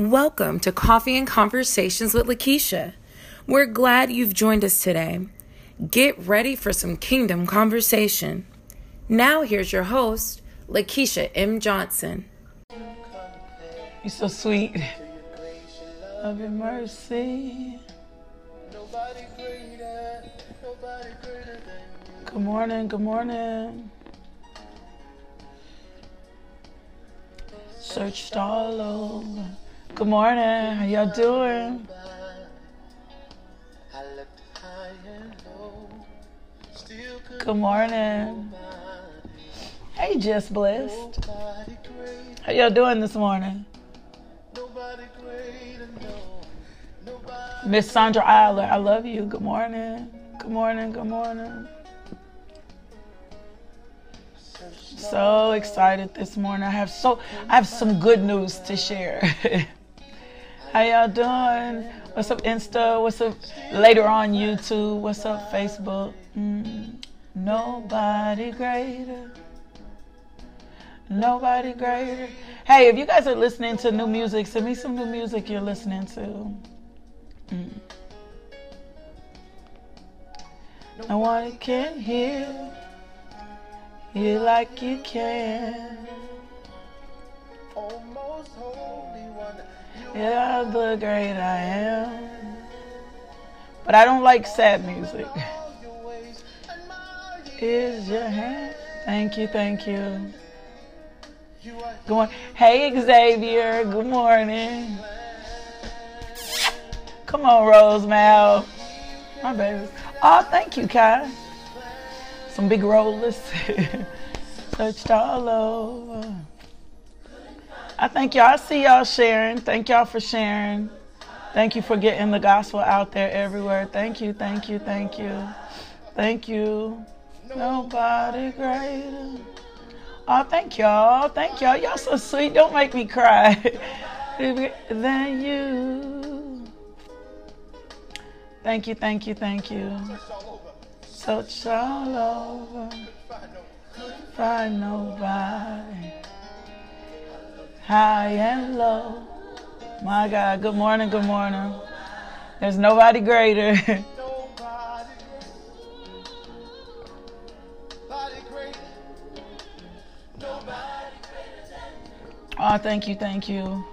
Welcome to Coffee and Conversations with Lakeisha. We're glad you've joined us today. Get ready for some kingdom conversation. Now, here's your host, Lakeisha M. Johnson. You're so sweet. Love and mercy. Good morning, good morning. Searched all over. Good morning, how y'all doing? Good morning. Hey, just blessed. How y'all doing this morning? Miss Sandra Eiler, I love you. Good morning. Good morning. Good morning. So excited this morning. I have so I have some good news to share. How y'all doing? What's up Insta? What's up later on YouTube? What's up Facebook? Mm, nobody greater. Nobody greater. Hey, if you guys are listening to new music, send me some new music you're listening to. Mm. No one can hear you like you can. Yeah, the great I am. But I don't like sad music. Is your hand? Thank you, thank you. Morning. Hey, Xavier. Good morning. Come on, Rosemel. My baby. Oh, thank you, Kai. Some big rollers. Searched all over. I thank y'all. I see y'all sharing. Thank y'all for sharing. Thank you for getting the gospel out there everywhere. Thank you, thank you, thank you. Thank you. Nobody greater. Oh, thank y'all. Thank y'all. Y'all so sweet. Don't make me cry. than you. Thank you, thank you, thank you. Search all over. Find nobody. High and low. My God. Good morning, good morning. There's nobody greater. Oh, thank you, thank you.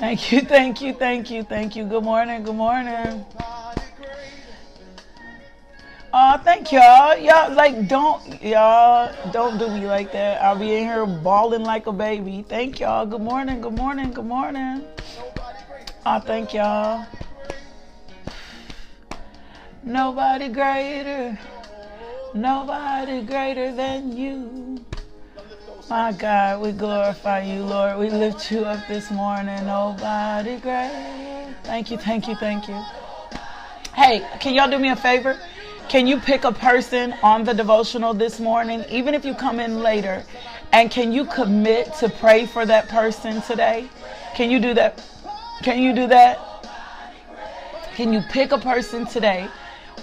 Thank you, thank you, thank you, thank you. Good morning, good morning. Oh, thank y'all. Y'all like don't y'all don't do me like that. I'll be in here bawling like a baby. Thank y'all. Good morning, good morning, good morning. Oh, thank y'all. Nobody greater. Nobody greater than you. My God, we glorify you, Lord. We lift you up this morning. Nobody great. Thank you, thank you, thank you. Hey, can y'all do me a favor? Can you pick a person on the devotional this morning, even if you come in later, and can you commit to pray for that person today? Can you do that? Can you do that? Can you pick a person today,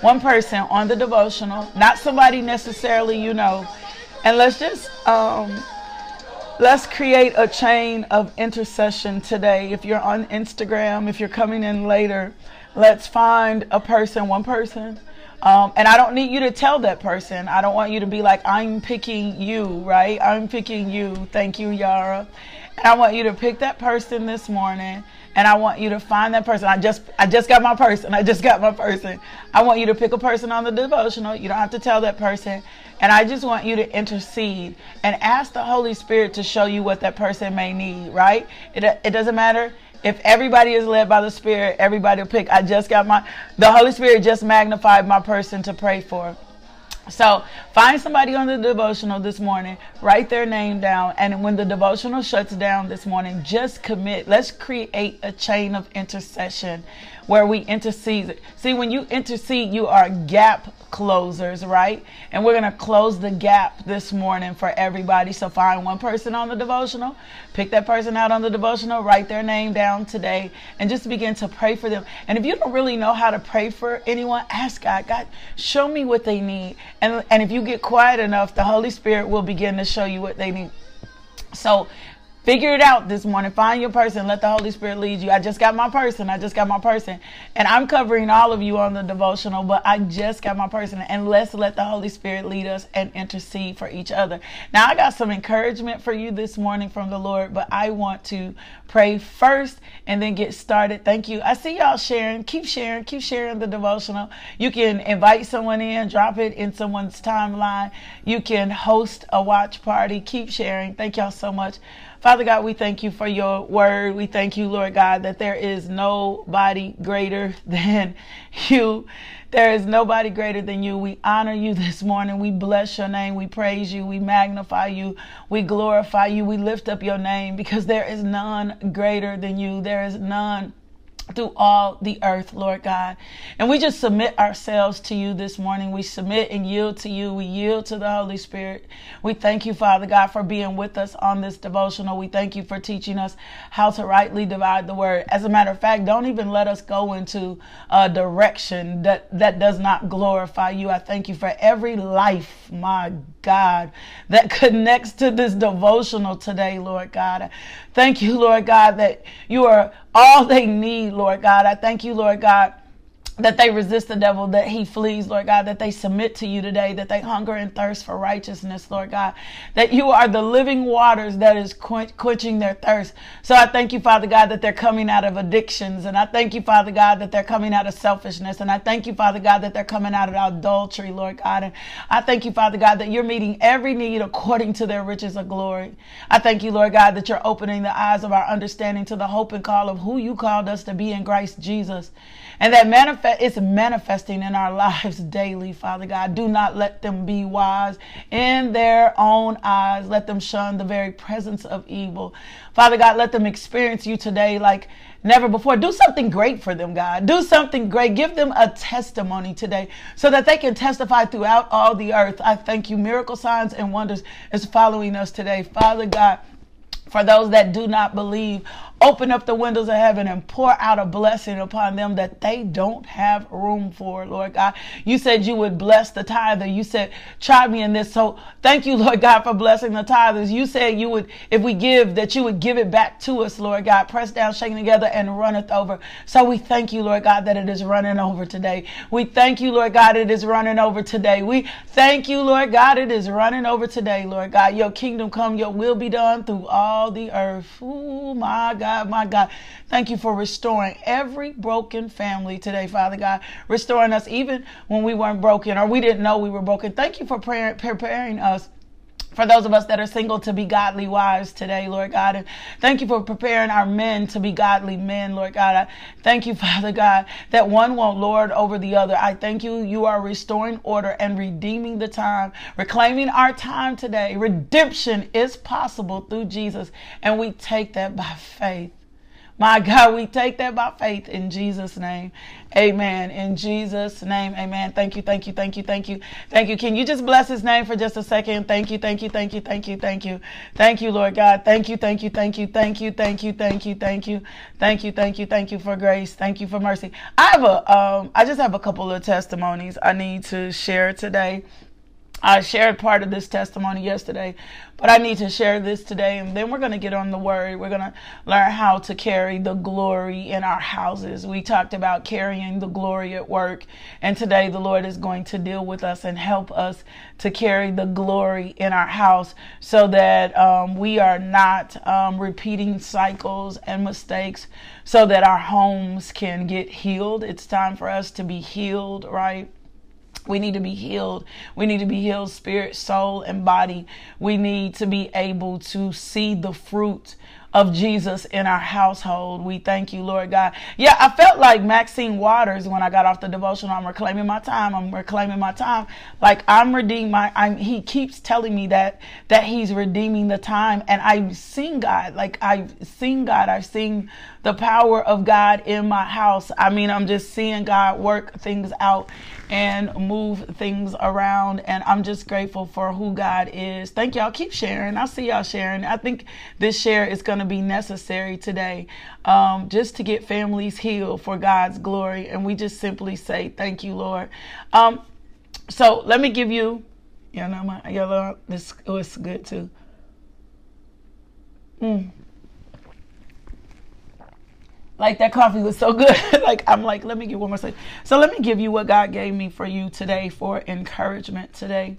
one person on the devotional, not somebody necessarily you know, and let's just um, Let's create a chain of intercession today. If you're on Instagram, if you're coming in later, let's find a person, one person. Um, and I don't need you to tell that person. I don't want you to be like, I'm picking you, right? I'm picking you. Thank you, Yara. And I want you to pick that person this morning and I want you to find that person. I just I just got my person. I just got my person. I want you to pick a person on the devotional. You don't have to tell that person. And I just want you to intercede and ask the Holy Spirit to show you what that person may need, right? It, it doesn't matter if everybody is led by the Spirit, everybody will pick. I just got my, the Holy Spirit just magnified my person to pray for. So find somebody on the devotional this morning, write their name down, and when the devotional shuts down this morning, just commit. Let's create a chain of intercession where we intercede. See, when you intercede, you are gap closers, right? And we're going to close the gap this morning for everybody. So find one person on the devotional, pick that person out on the devotional, write their name down today, and just begin to pray for them. And if you don't really know how to pray for anyone, ask God, God, show me what they need. And, and if you get quiet enough, the Holy Spirit will begin to show you what they need. So Figure it out this morning. Find your person. Let the Holy Spirit lead you. I just got my person. I just got my person. And I'm covering all of you on the devotional, but I just got my person. And let's let the Holy Spirit lead us and intercede for each other. Now, I got some encouragement for you this morning from the Lord, but I want to pray first and then get started. Thank you. I see y'all sharing. Keep sharing. Keep sharing the devotional. You can invite someone in, drop it in someone's timeline. You can host a watch party. Keep sharing. Thank y'all so much. Father God, we thank you for your word. We thank you, Lord God, that there is nobody greater than you. There is nobody greater than you. We honor you this morning. We bless your name. We praise you. We magnify you. We glorify you. We lift up your name because there is none greater than you. There is none through all the earth, Lord God. And we just submit ourselves to you this morning. We submit and yield to you. We yield to the Holy Spirit. We thank you, Father God, for being with us on this devotional. We thank you for teaching us how to rightly divide the word. As a matter of fact, don't even let us go into a direction that, that does not glorify you. I thank you for every life, my God, that connects to this devotional today, Lord God. Thank you, Lord God, that you are all they need, Lord God. I thank you, Lord God that they resist the devil, that he flees, Lord God, that they submit to you today, that they hunger and thirst for righteousness, Lord God, that you are the living waters that is quenching their thirst. So I thank you, Father God, that they're coming out of addictions. And I thank you, Father God, that they're coming out of selfishness. And I thank you, Father God, that they're coming out of adultery, Lord God. And I thank you, Father God, that you're meeting every need according to their riches of glory. I thank you, Lord God, that you're opening the eyes of our understanding to the hope and call of who you called us to be in Christ Jesus. And that manifest it's manifesting in our lives daily, Father God. Do not let them be wise in their own eyes. Let them shun the very presence of evil. Father God, let them experience you today like never before. Do something great for them, God. Do something great. Give them a testimony today so that they can testify throughout all the earth. I thank you. Miracle signs and wonders is following us today. Father God, for those that do not believe, open up the windows of heaven and pour out a blessing upon them that they don't have room for, Lord God. You said you would bless the tither. You said, try me in this. So thank you, Lord God, for blessing the tithers. You said you would, if we give, that you would give it back to us, Lord God, Press down, shaking together, and runneth over. So we thank you, Lord God, that it is running over today. We thank you, Lord God, it is running over today. We thank you, Lord God, it is running over today, Lord God. Your kingdom come, your will be done through all the earth. Oh, my God. God, my God. Thank you for restoring every broken family today, Father God. Restoring us even when we weren't broken or we didn't know we were broken. Thank you for preparing us for those of us that are single to be godly wives today, Lord God. And thank you for preparing our men to be godly men, Lord God. I thank you, Father God, that one won't lord over the other. I thank you, you are restoring order and redeeming the time, reclaiming our time today. Redemption is possible through Jesus, and we take that by faith. My God, we take that by faith in Jesus' name. Amen. In Jesus' name, amen. Thank you, thank you, thank you, thank you, thank you. Can you just bless his name for just a second? Thank you, thank you, thank you, thank you, thank you. Thank you, Lord God. Thank you, thank you, thank you, thank you, thank you, thank you, thank you, thank you, thank you, thank you for grace. Thank you for mercy. I have a, um, I just have a couple of testimonies I need to share today. I shared part of this testimony yesterday, but I need to share this today. And then we're going to get on the word. We're going to learn how to carry the glory in our houses. We talked about carrying the glory at work. And today the Lord is going to deal with us and help us to carry the glory in our house so that um, we are not um, repeating cycles and mistakes so that our homes can get healed. It's time for us to be healed, right? We need to be healed. We need to be healed spirit, soul, and body. We need to be able to see the fruit of Jesus in our household. We thank you, Lord God. Yeah, I felt like Maxine Waters when I got off the devotional. I'm reclaiming my time. I'm reclaiming my time. Like I'm redeeming my. I'm. He keeps telling me that that He's redeeming the time, and I've seen God. Like I've seen God. I've seen the power of God in my house. I mean, I'm just seeing God work things out and move things around. And I'm just grateful for who God is. Thank y'all. Keep sharing. I see y'all sharing. I think this share is going to be necessary today um, just to get families healed for God's glory. And we just simply say, Thank you, Lord. Um, so let me give you, you know, my yellow, this was good too. Mm. Like that coffee was so good. like I'm like, let me get one more second. So let me give you what God gave me for you today for encouragement today.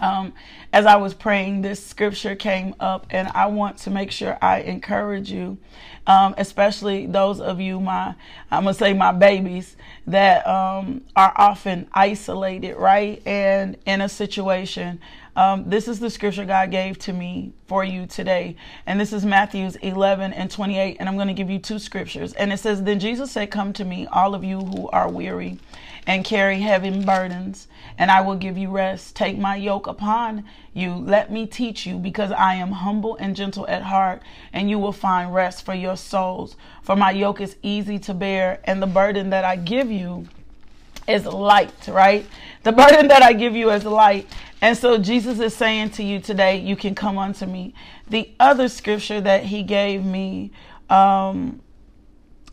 Um, as I was praying, this scripture came up, and I want to make sure I encourage you, um, especially those of you, my I'm gonna say my babies that um, are often isolated, right, and in a situation um, this is the scripture God gave to me for you today. And this is Matthew's 11 and 28. And I'm going to give you two scriptures. And it says, Then Jesus said, Come to me, all of you who are weary and carry heavy burdens, and I will give you rest. Take my yoke upon you. Let me teach you, because I am humble and gentle at heart, and you will find rest for your souls. For my yoke is easy to bear, and the burden that I give you is light, right? The burden that I give you is light. And so Jesus is saying to you today, you can come unto me. The other scripture that he gave me um,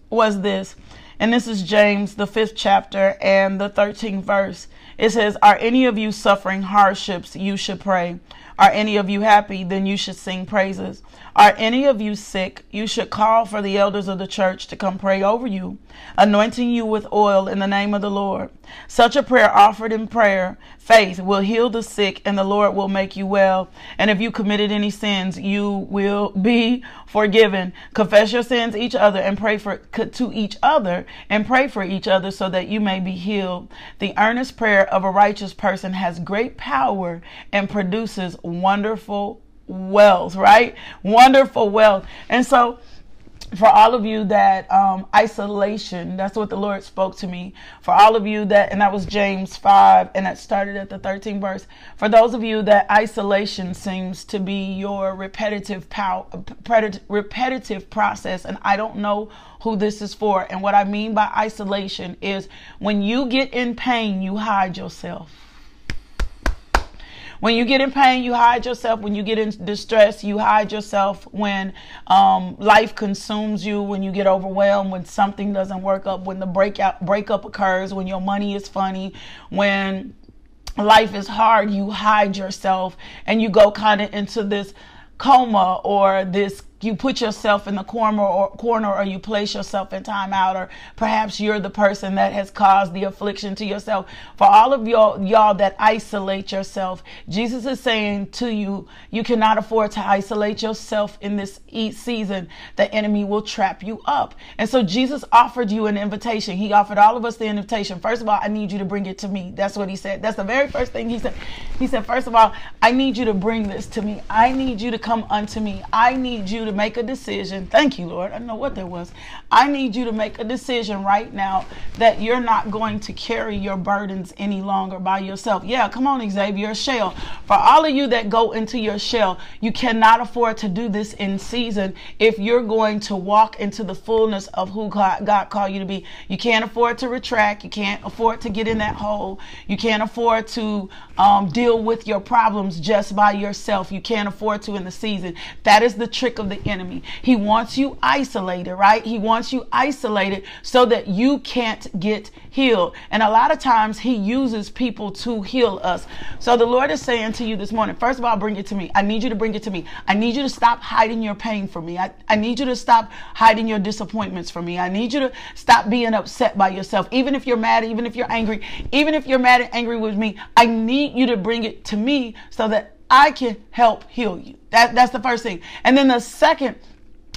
was this, and this is James, the fifth chapter and the 13th verse. It says, Are any of you suffering hardships? You should pray. Are any of you happy? Then you should sing praises. Are any of you sick? You should call for the elders of the church to come pray over you, anointing you with oil in the name of the Lord. Such a prayer offered in prayer, faith, will heal the sick, and the Lord will make you well. And if you committed any sins, you will be forgiven. Confess your sins each other and pray for to each other and pray for each other so that you may be healed. The earnest prayer of a righteous person has great power and produces wonderful wealth, right? Wonderful wealth. And so, for all of you that um, isolation, that's what the Lord spoke to me. For all of you that, and that was James 5, and that started at the 13th verse. For those of you that isolation seems to be your repetitive power, repetitive process, and I don't know who this is for. And what I mean by isolation is when you get in pain, you hide yourself. When you get in pain, you hide yourself. When you get in distress, you hide yourself. When um, life consumes you, when you get overwhelmed, when something doesn't work up, when the breakout breakup occurs, when your money is funny, when life is hard, you hide yourself and you go kind of into this coma or this you put yourself in the corner or corner or you place yourself in timeout or perhaps you're the person that has caused the affliction to yourself. For all of y'all y'all that isolate yourself jesus is saying to you you cannot afford to isolate yourself in this season. The enemy will trap you up. And so jesus offered you an invitation. He offered all of us the invitation. First of all i need you to bring it to me. That's what he said. That's the very first thing he said. He said first of all i need you to bring this to me. I need you to come unto me. I need you to to make a decision. Thank you, Lord. I know what that was. I need you to make a decision right now that you're not going to carry your burdens any longer by yourself. Yeah, come on, Xavier, shell. For all of you that go into your shell, you cannot afford to do this in season if you're going to walk into the fullness of who God, God called you to be. You can't afford to retract. You can't afford to get in that hole. You can't afford to um, deal with your problems just by yourself. You can't afford to in the season. That is the trick of the enemy. He wants you isolated, right? He wants you isolated so that you can't get healed. And a lot of times he uses people to heal us. So the Lord is saying to you this morning, first of all, bring it to me. I need you to bring it to me. I need you to stop hiding your pain from me. I, I need you to stop hiding your disappointments from me. I need you to stop being upset by yourself. Even if you're mad, even if you're angry, even if you're mad and angry with me, I need you to bring it to me so that I can help heal you. That, that's the first thing. And then the second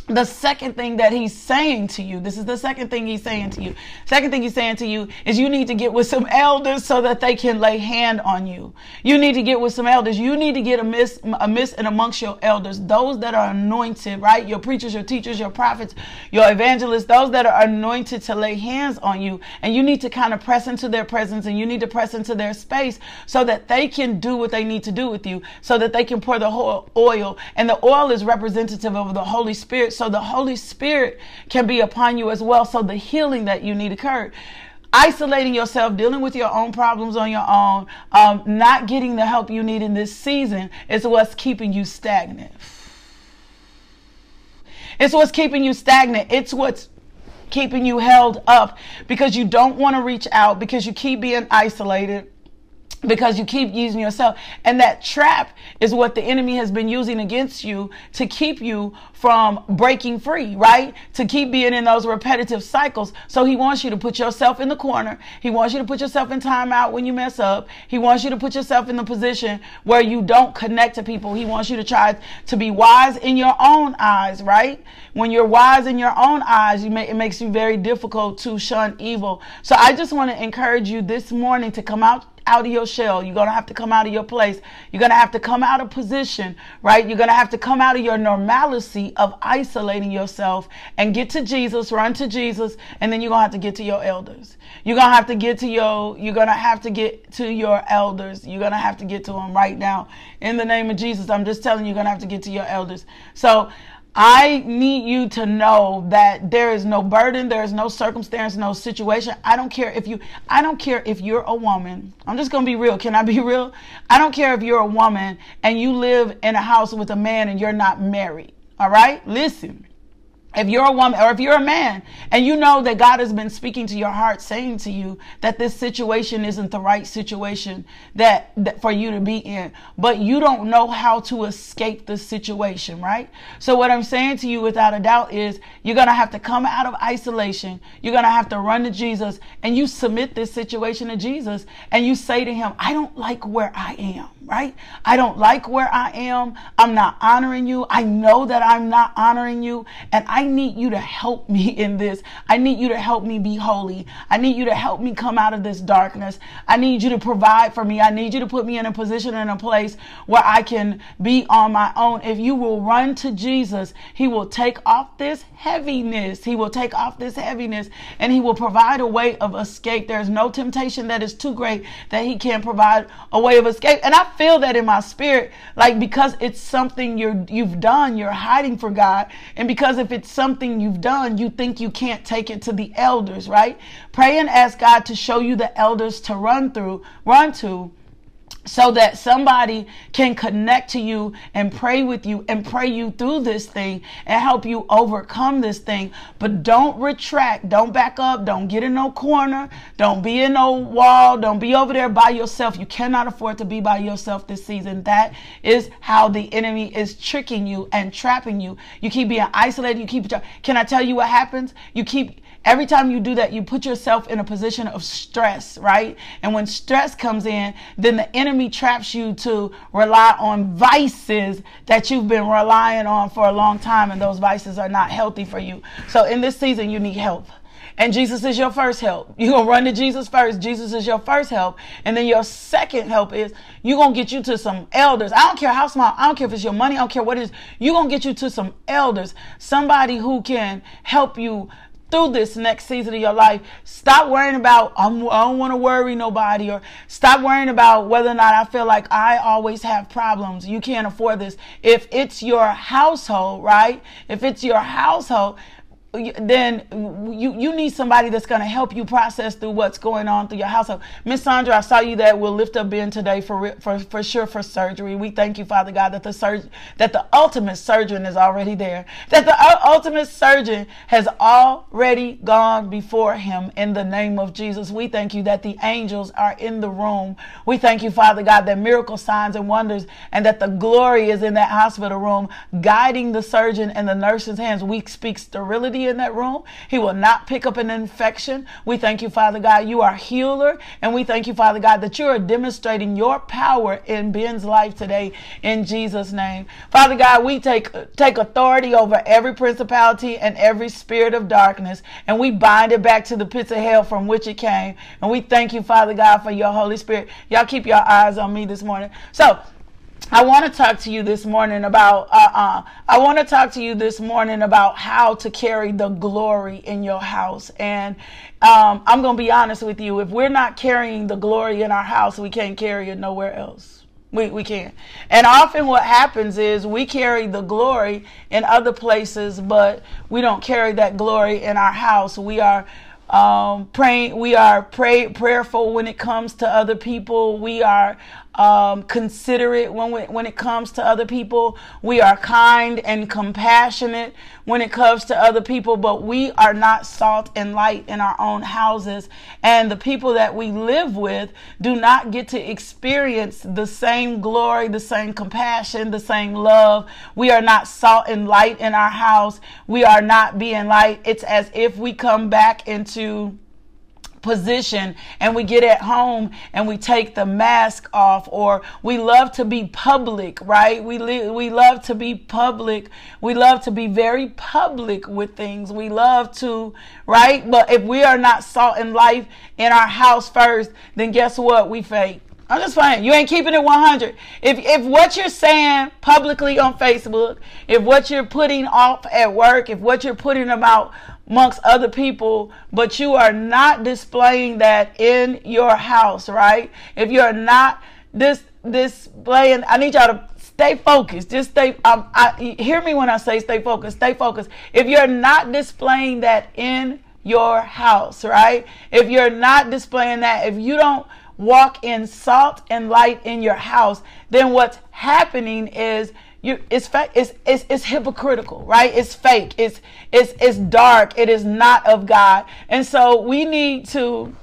the second thing that he's saying to you, this is the second thing he's saying to you. Second thing he's saying to you is you need to get with some elders so that they can lay hand on you. You need to get with some elders. You need to get a miss, a miss and amongst your elders, those that are anointed, right? Your preachers, your teachers, your prophets, your evangelists, those that are anointed to lay hands on you. And you need to kind of press into their presence and you need to press into their space so that they can do what they need to do with you, so that they can pour the whole oil. And the oil is representative of the Holy Spirit so the Holy Spirit can be upon you as well. So the healing that you need occurred isolating yourself, dealing with your own problems on your own, um, not getting the help you need in this season is what's keeping you stagnant. It's what's keeping you stagnant. It's what's keeping you held up because you don't want to reach out, because you keep being isolated because you keep using yourself. And that trap is what the enemy has been using against you to keep you from breaking free, right? To keep being in those repetitive cycles. So he wants you to put yourself in the corner. He wants you to put yourself in timeout when you mess up. He wants you to put yourself in the position where you don't connect to people. He wants you to try to be wise in your own eyes, right? When you're wise in your own eyes, may, it makes you very difficult to shun evil. So I just want to encourage you this morning to come out out of your shell. You're going to have to come out of your place. You're going to have to come out of position, right? You're going to have to come out of your normalcy of isolating yourself and get to Jesus, run to Jesus, and then you're going to have to get to your elders. You're going to have to get to your, you're going to have to get to your elders. You're going to have to get to them right now. In the name of Jesus, I'm just telling you, you're going to have to get to your elders. So, I need you to know that there is no burden, there is no circumstance, no situation. I don't care if you I don't care if you're a woman. I'm just going to be real. Can I be real? I don't care if you're a woman and you live in a house with a man and you're not married. All right? Listen if you're a woman or if you're a man and you know that God has been speaking to your heart saying to you that this situation isn't the right situation that, that, for you to be in but you don't know how to escape the situation right so what I'm saying to you without a doubt is you're going to have to come out of isolation you're going to have to run to Jesus and you submit this situation to Jesus and you say to him I don't like where I am right? I don't like where I am. I'm not honoring you. I know that I'm not honoring you. And I need you to help me in this. I need you to help me be holy. I need you to help me come out of this darkness. I need you to provide for me. I need you to put me in a position in a place where I can be on my own. If you will run to Jesus, He will take off this heaviness. He will take off this heaviness and He will provide a way of escape. There's no temptation that is too great that He can't provide a way of escape. And I feel that in my spirit, like because it's something you're you've done, you're hiding for God, and because if it's something you've done, you think you can't take it to the elders, right? Pray and ask God to show you the elders to run through, run to so that somebody can connect to you and pray with you and pray you through this thing and help you overcome this thing. But don't retract, don't back up, don't get in no corner, don't be in no wall, don't be over there by yourself. You cannot afford to be by yourself this season. That is how the enemy is tricking you and trapping you. You keep being isolated, you keep Can I tell you what happens? You keep Every time you do that, you put yourself in a position of stress, right? And when stress comes in, then the enemy traps you to rely on vices that you've been relying on for a long time, and those vices are not healthy for you. So in this season, you need help. And Jesus is your first help. You're going to run to Jesus first. Jesus is your first help. And then your second help is you're going to get you to some elders. I don't care how small. I don't care if it's your money. I don't care what it is. You're going to get you to some elders. Somebody who can help you through this next season of your life. Stop worrying about, I'm, I don't want to worry nobody, or stop worrying about whether or not I feel like I always have problems. You can't afford this. If it's your household, right? If it's your household, then you you need somebody that's going to help you process through what's going on through your household. Miss Sandra, I saw you that will lift up Ben today for for for sure for surgery. We thank you, Father God, that the surgeon that the ultimate surgeon is already there. That the ultimate surgeon has already gone before him in the name of Jesus. We thank you that the angels are in the room. We thank you, Father God, that miracle signs and wonders and that the glory is in that hospital room guiding the surgeon and the nurse's hands. We speak sterility in that room. He will not pick up an infection. We thank you, Father God, you are healer. And we thank you, Father God, that you are demonstrating your power in Ben's life today in Jesus' name. Father God, we take, take authority over every principality and every spirit of darkness, and we bind it back to the pits of hell from which it came. And we thank you, Father God, for your Holy Spirit. Y'all keep your eyes on me this morning. So, I want to talk to you this morning about, uh, uh, I want to talk to you this morning about how to carry the glory in your house. And um, I'm going to be honest with you. If we're not carrying the glory in our house, we can't carry it nowhere else. We, we can't. And often what happens is we carry the glory in other places, but we don't carry that glory in our house. We are um, praying we are pray prayerful when it comes to other people we are um, considerate when we, when it comes to other people. We are kind and compassionate when it comes to other people, but we are not salt and light in our own houses. And the people that we live with do not get to experience the same glory, the same compassion, the same love. We are not salt and light in our house. We are not being light. It's as if we come back into position and we get at home and we take the mask off or we love to be public right? We li- we love to be public. We love to be very public with things. We love to right? But if we are not salt and life in our house first then guess what? We fake. I'm just saying, you ain't keeping it 100. If if what you're saying publicly on Facebook, if what you're putting off at work, if what you're putting about amongst other people, but you are not displaying that in your house, right? If you're not this displaying, I need y'all to stay focused. Just stay. Um, I, hear me when I say stay focused. Stay focused. If you're not displaying that in your house, right? If you're not displaying that, if you don't walk in salt and light in your house, then what's happening is you it's fa- it's, it's it's hypocritical right? It's fake. It's it's it's dark. It is not of god. And so we need to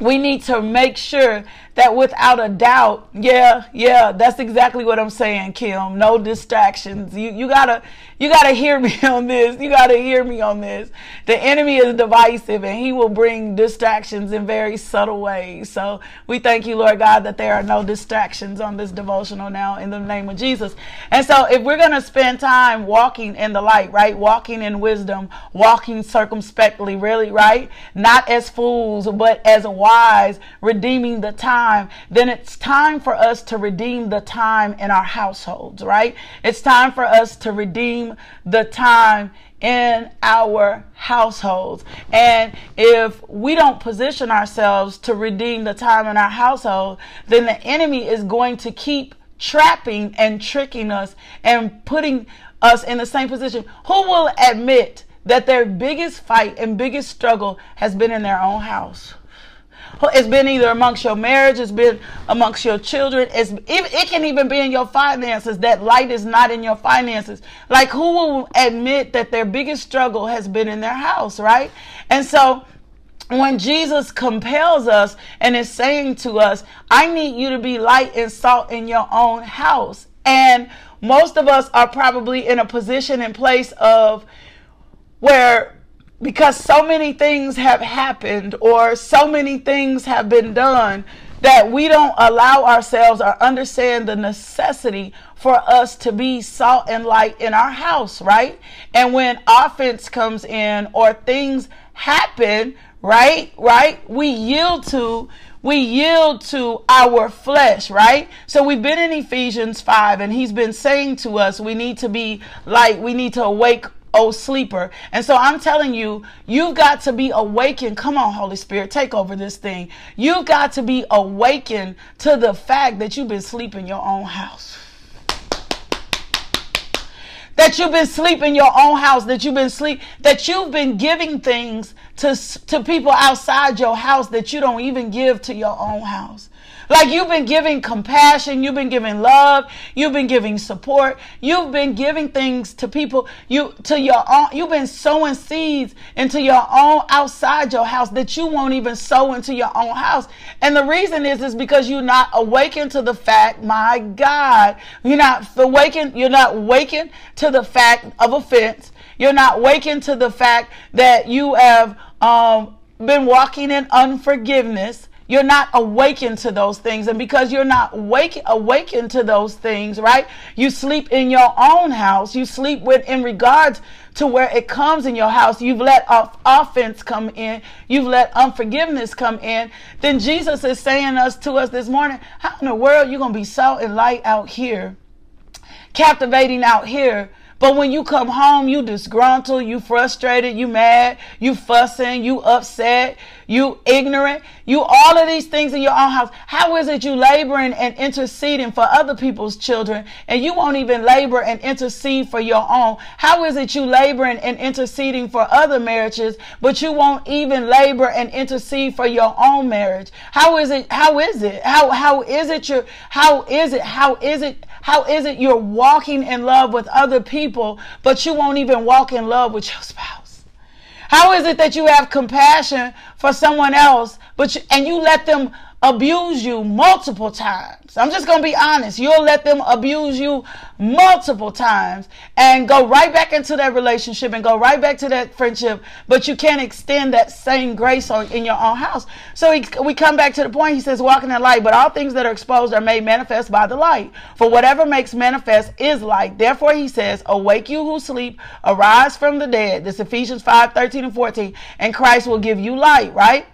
we need to make sure that without a doubt, yeah, yeah, that's exactly what I'm saying, Kim. No distractions. You you gotta you gotta hear me on this. You gotta hear me on this. The enemy is divisive and he will bring distractions in very subtle ways. So we thank you, Lord God, that there are no distractions on this devotional now in the name of Jesus. And so if we're gonna spend time walking in the light, right? Walking in wisdom, walking circumspectly, really, right? Not as fools, but as wise, redeeming the time time, then it's time for us to redeem the time in our households, right? It's time for us to redeem the time in our households. And if we don't position ourselves to redeem the time in our household, then the enemy is going to keep trapping and tricking us and putting us in the same position. Who will admit that their biggest fight and biggest struggle has been in their own house? It's been either amongst your marriage, it's been amongst your children. It's it can even be in your finances. That light is not in your finances. Like who will admit that their biggest struggle has been in their house, right? And so when Jesus compels us and is saying to us, I need you to be light and salt in your own house. And most of us are probably in a position and place of where because so many things have happened or so many things have been done that we don't allow ourselves or understand the necessity for us to be salt and light in our house, right? And when offense comes in or things happen, right? Right? We yield to we yield to our flesh, right? So we've been in Ephesians 5 and he's been saying to us we need to be like we need to awake oh sleeper. And so I'm telling you, you've got to be awakened. Come on, Holy Spirit, take over this thing. You've got to be awakened to the fact that you've been sleeping your own house. That you've been sleeping your own house, that you've been sleep, that you've been giving things to, to people outside your house that you don't even give to your own house. Like you've been giving compassion, you've been giving love, you've been giving support, you've been giving things to people, you to your own you've been sowing seeds into your own outside your house that you won't even sow into your own house. And the reason is is because you're not awakened to the fact, my God, you're not awakened, you're not awakened to the fact of offense. You're not awakened to the fact that you have um, been walking in unforgiveness. You're not awakened to those things. And because you're not wake, awakened to those things, right? You sleep in your own house. You sleep with in regards to where it comes in your house. You've let off offense come in. You've let unforgiveness come in. Then Jesus is saying us to us this morning, how in the world you going to be salt and light out here, captivating out here, But when you come home, you disgruntled, you frustrated, you mad, you fussing, you upset, you ignorant, you all of these things in your own house. How is it you laboring and interceding for other people's children and you won't even labor and intercede for your own? How is it you laboring and interceding for other marriages, but you won't even labor and intercede for your own marriage? How is it? How is it? How how is it your how is it? How is it? How is it you're walking in love with other people, but you won't even walk in love with your spouse? How is it that you have compassion for someone else, but you, and you let them abuse you multiple times. I'm just going to be honest. You'll let them abuse you multiple times and go right back into that relationship and go right back to that friendship, but you can't extend that same grace on, in your own house. So he, we come back to the point. He says, walking in light, but all things that are exposed are made manifest by the light. For whatever makes manifest is light. Therefore, he says, awake you who sleep, arise from the dead. This Ephesians 5, 13 and 14. And Christ will give you light, right?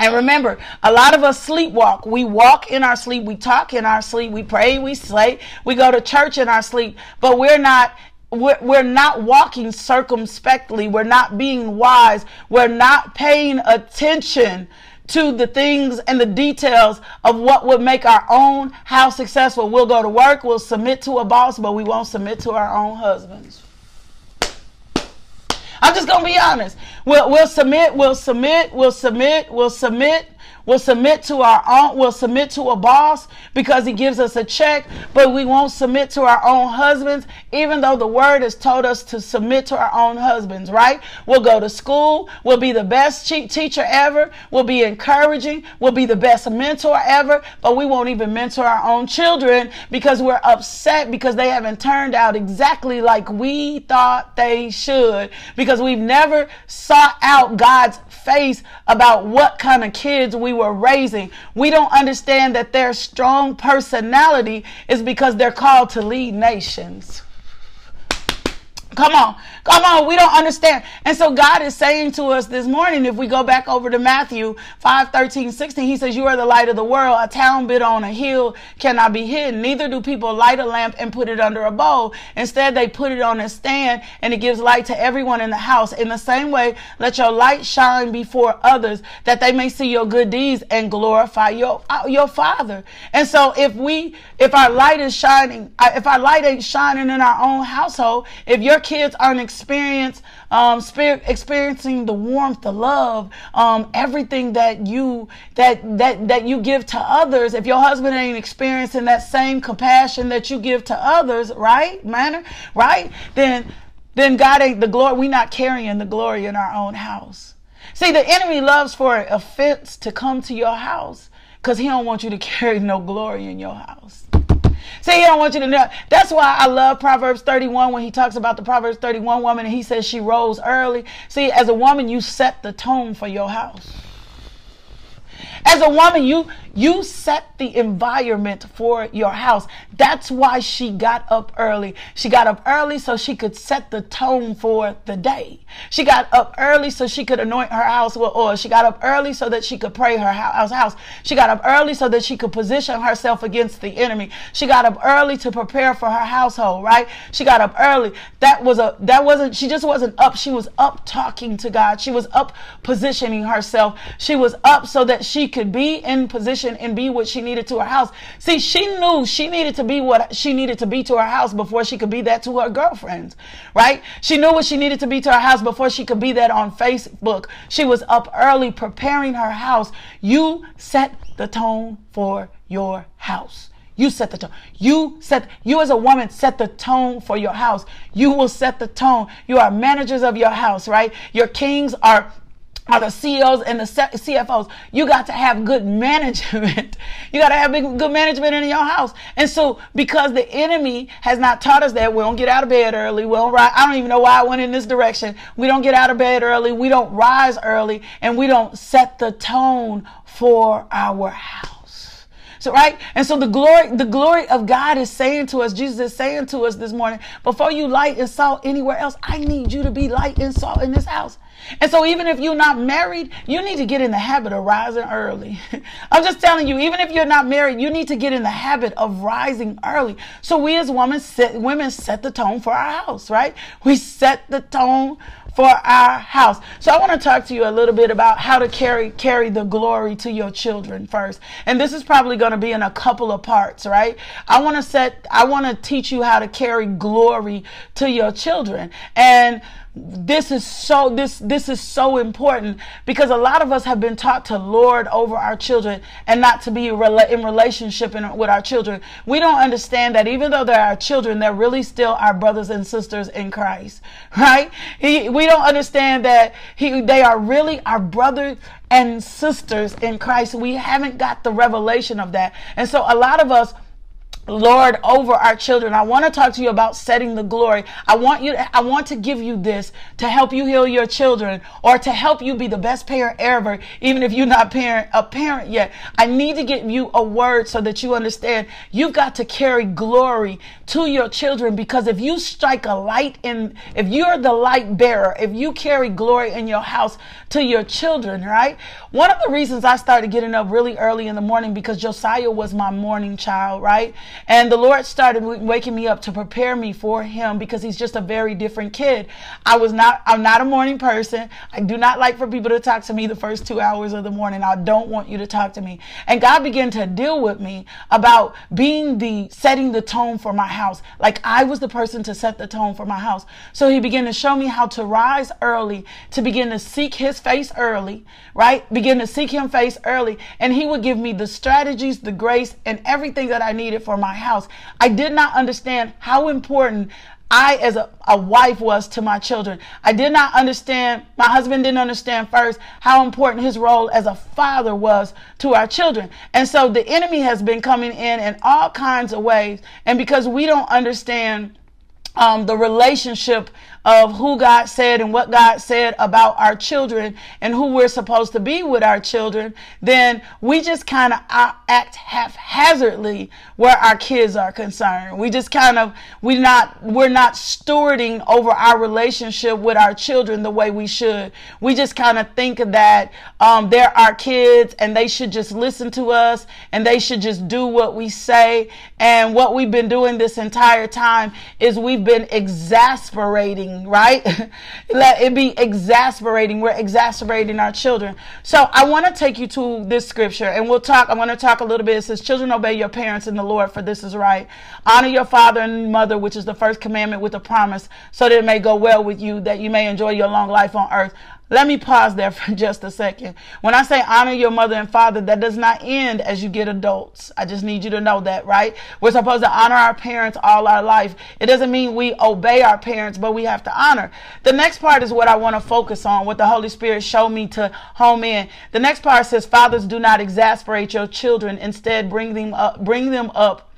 And remember, a lot of us sleepwalk. We walk in our sleep, we talk in our sleep, we pray, we slay, we go to church in our sleep, but we're not we're, we're not walking circumspectly. We're not being wise. We're not paying attention to the things and the details of what would make our own house successful. We'll go to work, we'll submit to a boss, but we won't submit to our own husbands. I'm just gonna be honest. We'll, we'll submit, we'll submit, we'll submit, we'll submit, We'll submit to our own, we'll submit to a boss because he gives us a check, but we won't submit to our own husbands, even though the word has told us to submit to our own husbands, right? We'll go to school, we'll be the best teacher ever, we'll be encouraging, we'll be the best mentor ever, but we won't even mentor our own children because we're upset because they haven't turned out exactly like we thought they should because we've never sought out God's face about what kind of kids we were raising. We don't understand that their strong personality is because they're called to lead nations. Come on. Come on. We don't understand. And so God is saying to us this morning, if we go back over to Matthew 5, 13, 16, he says, you are the light of the world. A town built on a hill cannot be hidden. Neither do people light a lamp and put it under a bowl. Instead, they put it on a stand and it gives light to everyone in the house. In the same way, let your light shine before others that they may see your good deeds and glorify your, uh, your father. And so if we, if our light is shining, uh, if our light ain't shining in our own household, if your kids aren't experience, um, experiencing the warmth, the love, um, everything that you that that that you give to others. If your husband ain't experiencing that same compassion that you give to others, right, manner, right, then then God ain't the glory. We not carrying the glory in our own house. See, the enemy loves for offense to come to your house because he don't want you to carry no glory in your house. See, he don't want you to know. That's why I love Proverbs 31 when he talks about the Proverbs 31 woman and he says she rose early. See, as a woman, you set the tone for your house. As a woman, you you set the environment for your house. That's why she got up early. She got up early so she could set the tone for the day. She got up early so she could anoint her house with oil. She got up early so that she could pray her house. house. She got up early so that she could position herself against the enemy. She got up early to prepare for her household, right? She got up early. That was a that wasn't she just wasn't up. She was up talking to God. She was up positioning herself. She was up so that she could be in position and be what she needed to her house. See, she knew she needed to be what she needed to be to her house before she could be that to her girlfriends, right? She knew what she needed to be to her house before she could be that on Facebook. She was up early preparing her house. You set the tone for your house. You set the tone. You set, you as a woman set the tone for your house. You will set the tone. You are managers of your house, right? Your kings are are the CEOs and the CFOs. You got to have good management. you got to have good management in your house. And so, because the enemy has not taught us that, we don't get out of bed early. We don't rise. I don't even know why I went in this direction. We don't get out of bed early. We don't rise early, and we don't set the tone for our house. So right? And so the glory, the glory of God is saying to us, Jesus is saying to us this morning, before you light and salt anywhere else, I need you to be light and salt in this house. And so even if you're not married, you need to get in the habit of rising early. I'm just telling you, even if you're not married, you need to get in the habit of rising early. So we as women set women set the tone for our house, right? We set the tone for our house. So I want to talk to you a little bit about how to carry carry the glory to your children first. And this is probably going to be in a couple of parts, right? I want to set I want to teach you how to carry glory to your children. And this is so this this is so important because a lot of us have been taught to lord over our children and not to be in relationship in, with our children. We don't understand that even though they're our children they're really still our brothers and sisters in christ right? He, we don't understand that he, they are really our brothers and sisters in christ. We haven't got the revelation of that. And so a lot of us Lord, over our children. I want to talk to you about setting the glory. I want you to, I want to give you this to help you heal your children or to help you be the best parent ever, even if you're not parent, a parent yet. I need to give you a word so that you understand you've got to carry glory to your children because if you strike a light in, if you're the light bearer, if you carry glory in your house to your children, right? One of the reasons I started getting up really early in the morning because Josiah was my morning child, right? And the Lord started waking me up to prepare me for him because he's just a very different kid. I was not, I'm not a morning person. I do not like for people to talk to me the first two hours of the morning. I don't want you to talk to me. And God began to deal with me about being the, setting the tone for my house. Like I was the person to set the tone for my house. So he began to show me how to rise early, to begin to seek his face early, right? Begin to seek him face early. And he would give me the strategies, the grace, and everything that I needed for my house. I did not understand how important I, as a, a wife, was to my children. I did not understand, my husband didn't understand first how important his role as a father was to our children. And so the enemy has been coming in in all kinds of ways. And because we don't understand um, the relationship of who God said and what God said about our children and who we're supposed to be with our children, then we just kind of act haphazardly where our kids are concerned. We just kind of we not we're not stewarding over our relationship with our children the way we should. We just kind of think that um, they're our kids and they should just listen to us and they should just do what we say. And what we've been doing this entire time is we've been exasperating right? Let it be exasperating. We're exasperating our children. So I want to take you to this scripture and we'll talk. I want to talk a little bit. It says, Children, obey your parents in the Lord, for this is right. Honor your father and mother, which is the first commandment with a promise, so that it may go well with you, that you may enjoy your long life on earth. Let me pause there for just a second. When I say honor your mother and father, that does not end as you get adults. I just need you to know that, right? We're supposed to honor our parents all our life. It doesn't mean we obey our parents, but we have to honor. The next part is what I want to focus on, what the Holy Spirit showed me to home in. The next part says, Fathers, do not exasperate your children. Instead, bring them up, bring them up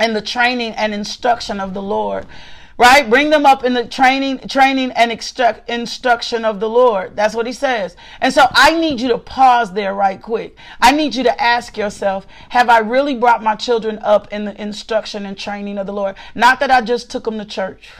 in the training and instruction of the Lord right? Bring them up in the training training and instru- instruction of the lord. That's what he says. And so i need you to pause there right quick. I need you to ask yourself have i really brought my children up in the instruction and training of the lord? Not that i just took them to church.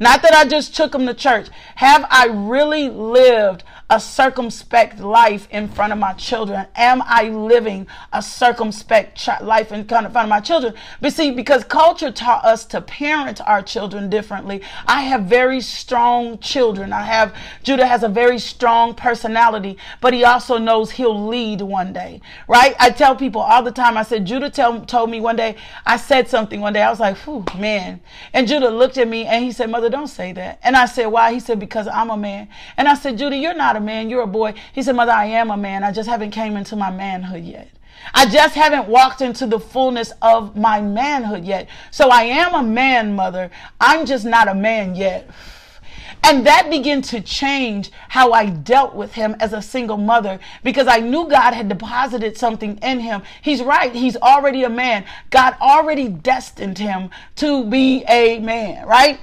Not that I just took them to church. Have I really lived a circumspect life in front of my children? Am I living a circumspect ch- life in front of my children? But see, because culture taught us to parent our children differently. I have very strong children. I have, Judah has a very strong personality, but he also knows he'll lead one day, right? I tell people all the time, I said, Judah tell, told me one day, I said something one day, I was like, whew, man. And Judah looked at me and he said, Mother, don't say that. And I said, why? He said, because I'm a man. And I said, Judah, you're not a man, you're a boy. He said, Mother, I am a man. I just haven't came into my manhood yet. I just haven't walked into the fullness of my manhood yet. So I am a man, mother. I'm just not a man yet. And that began to change how I dealt with him as a single mother because I knew God had deposited something in him. He's right. He's already a man. God already destined him to be a man, right?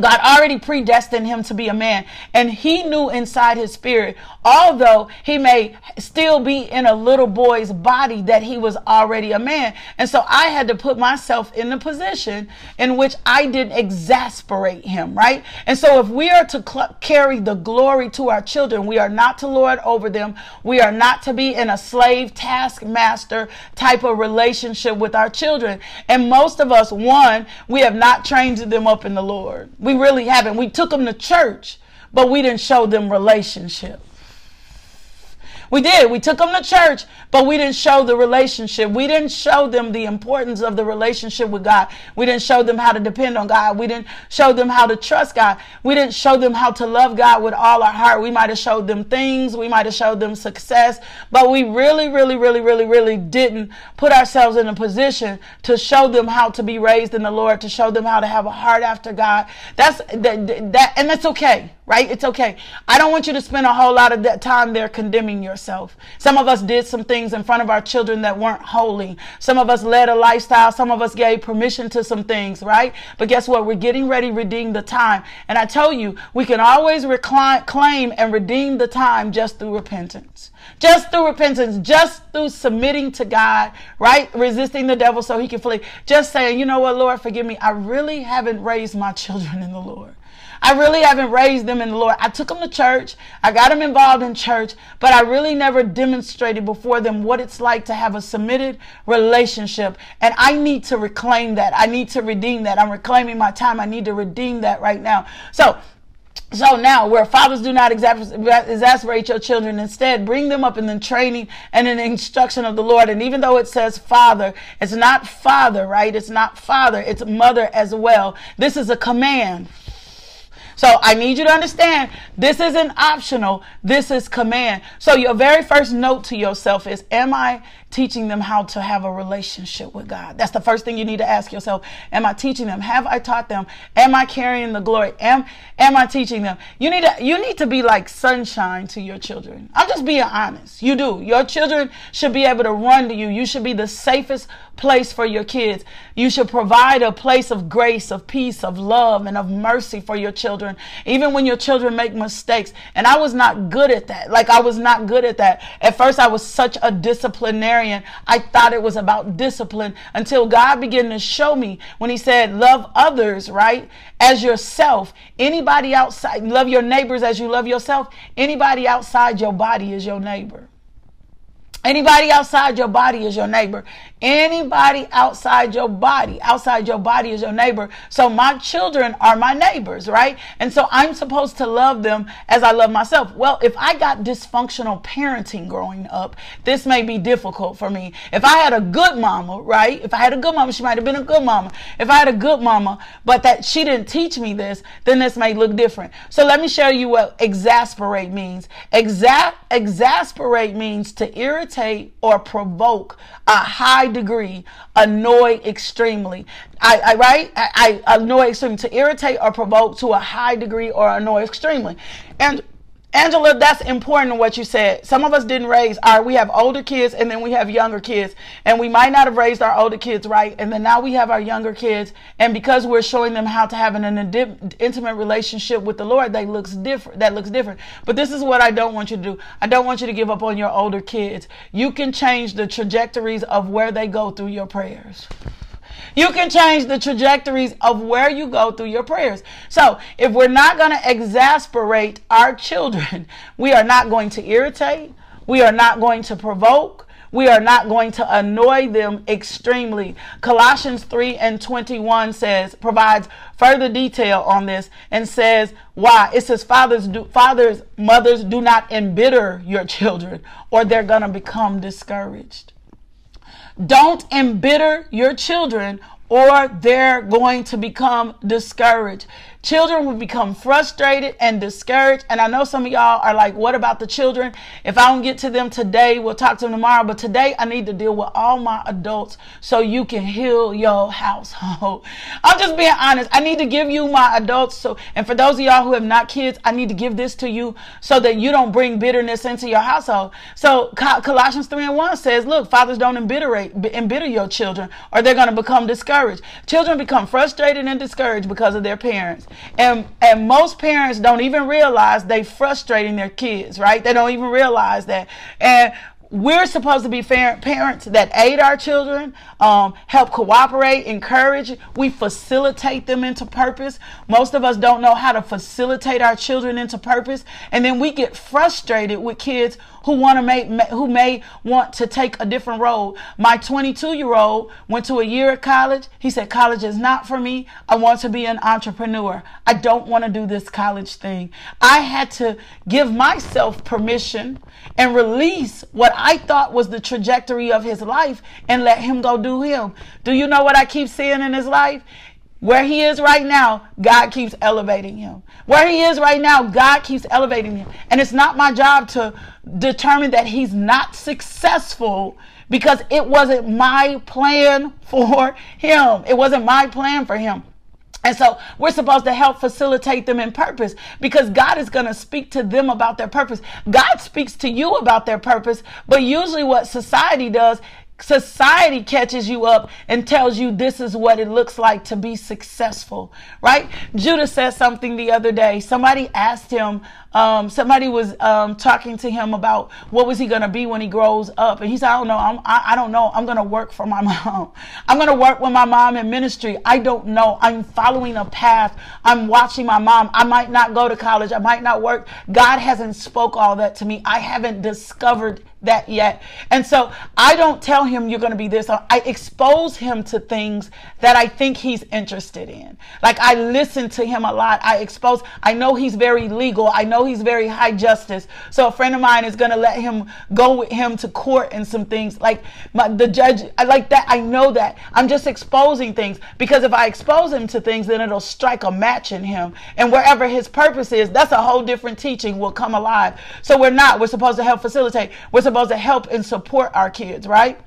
God already predestined him to be a man, and he knew inside his spirit, although he may still be in a little boy's body, that he was already a man. And so I had to put myself in the position in which I didn't exasperate him, right? And so if we are to cl- carry the glory to our children, we are not to lord over them, we are not to be in a slave taskmaster type of relationship with our children. And most of us, one, we have not trained them up in the Lord. We really haven't. We took them to church, but we didn't show them relationship. We did. We took them to church, but we didn't show the relationship. We didn't show them the importance of the relationship with God. We didn't show them how to depend on God. We didn't show them how to trust God. We didn't show them how to love God with all our heart. We might have showed them things. We might have showed them success, but we really, really, really, really, really didn't put ourselves in a position to show them how to be raised in the Lord, to show them how to have a heart after God. That's that, that and that's okay right? It's okay. I don't want you to spend a whole lot of that time there condemning yourself. Some of us did some things in front of our children that weren't holy. Some of us led a lifestyle. Some of us gave permission to some things, right? But guess what? We're getting ready to redeem the time. And I tell you, we can always recline, claim and redeem the time just through repentance. Just through repentance, just through submitting to God, right? Resisting the devil so he can flee. Just saying, you know what, Lord, forgive me. I really haven't raised my children in the Lord. I really haven't raised them in the Lord. I took them to church. I got them involved in church, but I really never demonstrated before them what it's like to have a submitted relationship. And I need to reclaim that. I need to redeem that. I'm reclaiming my time. I need to redeem that right now. So, so now, where fathers do not exasperate your children, instead bring them up in the training and in the instruction of the Lord. And even though it says father, it's not father, right? It's not father, it's mother as well. This is a command. So I need you to understand this isn't optional. This is command. So your very first note to yourself is, am I teaching them how to have a relationship with God? That's the first thing you need to ask yourself. Am I teaching them? Have I taught them? Am I carrying the glory? Am, am I teaching them? You need to, you need to be like sunshine to your children. I'm just being honest. You do. Your children should be able to run to you. You should be the safest place for your kids. You should provide a place of grace, of peace, of love, and of mercy for your children, even when your children make mistakes. And I was not good at that. Like, I was not good at that. At first, I was such a disciplinarian. I thought it was about discipline until God began to show me when He said, Love others, right? As yourself. Anybody outside, love your neighbors as you love yourself. Anybody outside your body is your neighbor. Anybody outside your body is your neighbor. Anybody outside your body, outside your body is your neighbor. So my children are my neighbors, right? And so I'm supposed to love them as I love myself. Well, if I got dysfunctional parenting growing up, this may be difficult for me. If I had a good mama, right? If I had a good mama, she might have been a good mama. If I had a good mama, but that she didn't teach me this, then this may look different. So let me show you what exasperate means. Exa- exasperate means to irritate or provoke a high degree, annoy extremely. I, I right? I, I annoy extremely to irritate or provoke to a high degree or annoy extremely. And Angela, that's important what you said. Some of us didn't raise our, we have older kids and then we have younger kids. And we might not have raised our older kids right. And then now we have our younger kids. And because we're showing them how to have an, an intimate relationship with the Lord, that looks different. That looks different. But this is what I don't want you to do. I don't want you to give up on your older kids. You can change the trajectories of where they go through your prayers. You can change the trajectories of where you go through your prayers. So if we're not going to exasperate our children, we are not going to irritate. We are not going to provoke. We are not going to annoy them extremely. Colossians 3 and 21 says, provides further detail on this and says why. It says, fathers, do, fathers, mothers, do not embitter your children or they're going to become discouraged. Don't embitter your children or they're going to become discouraged. Children will become frustrated and discouraged. And I know some of y'all are like, what about the children? If I don't get to them today, we'll talk to them tomorrow. But today I need to deal with all my adults so you can heal your household. I'm just being honest. I need to give you my adults. So, and for those of y'all who have not kids, I need to give this to you so that you don't bring bitterness into your household. So Colossians 3 and 1 says, look, fathers don't embitterate, embitter your children or they're going to become discouraged. Children become frustrated and discouraged because of their parents. And and most parents don't even realize they frustrating their kids, right? They don't even realize that. And we're supposed to be parents that aid our children, um, help cooperate, encourage. We facilitate them into purpose. Most of us don't know how to facilitate our children into purpose. And then we get frustrated with kids who want to make who may want to take a different road. My 22 year old went to a year at college. He said, "College is not for me. I want to be an entrepreneur. I don't want to do this college thing." I had to give myself permission and release what I thought was the trajectory of his life and let him go do him. Do you know what I keep seeing in his life? Where he is right now, God keeps elevating him. Where he is right now, God keeps elevating him. And it's not my job to determine that he's not successful because it wasn't my plan for him. It wasn't my plan for him. And so we're supposed to help facilitate them in purpose because God is going to speak to them about their purpose. God speaks to you about their purpose, but usually what society does society catches you up and tells you this is what it looks like to be successful, right? Judah said something the other day. Somebody asked him, um, somebody was um, talking to him about what was he going to be when he grows up. And he said, I don't know. I'm, I, I don't know. I'm going to work for my mom. I'm going to work with my mom in ministry. I don't know. I'm following a path. I'm watching my mom. I might not go to college. I might not work. God hasn't spoke all that to me. I haven't discovered that yet. And so I don't tell him you're going to be this. I expose him to things that I think he's interested in. Like I listen to him a lot. I expose, I know he's very legal. I know he's very high justice. So a friend of mine is going to let him go with him to court and some things like my, the judge. I like that. I know that I'm just exposing things because if I expose him to things, then it'll strike a match in him. And wherever his purpose is, that's a whole different teaching will come alive. So we're not, we're supposed to help facilitate. We're supposed supposed to help and support our kids, right?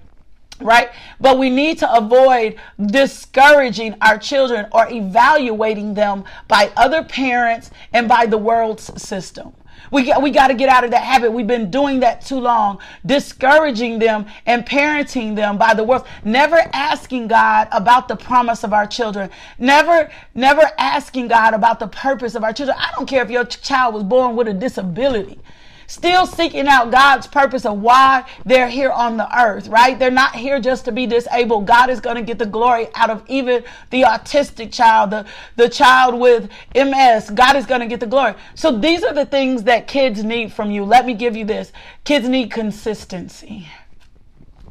right? But we need to avoid discouraging our children or evaluating them by other parents and by the world's system. We got, we got to get out of that habit. We've been doing that too long, discouraging them and parenting them by the world. Never asking God about the promise of our children. Never, never asking God about the purpose of our children. I don't care if your child was born with a disability still seeking out God's purpose of why they're here on the earth, right? They're not here just to be disabled. God is going to get the glory out of even the autistic child, the, the child with MS. God is going to get the glory. So these are the things that kids need from you. Let me give you this. Kids need consistency.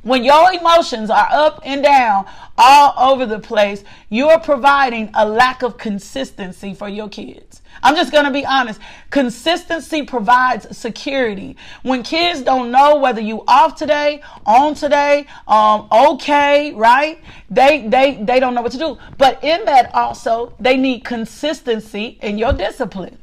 When your emotions are up and down all over the place, you're providing a lack of consistency for your kids. I'm just going to be honest. Consistency provides security. When kids don't know whether you off today, on today, um, okay, right? They, they, they don't know what to do. But in that also, they need consistency in your discipline.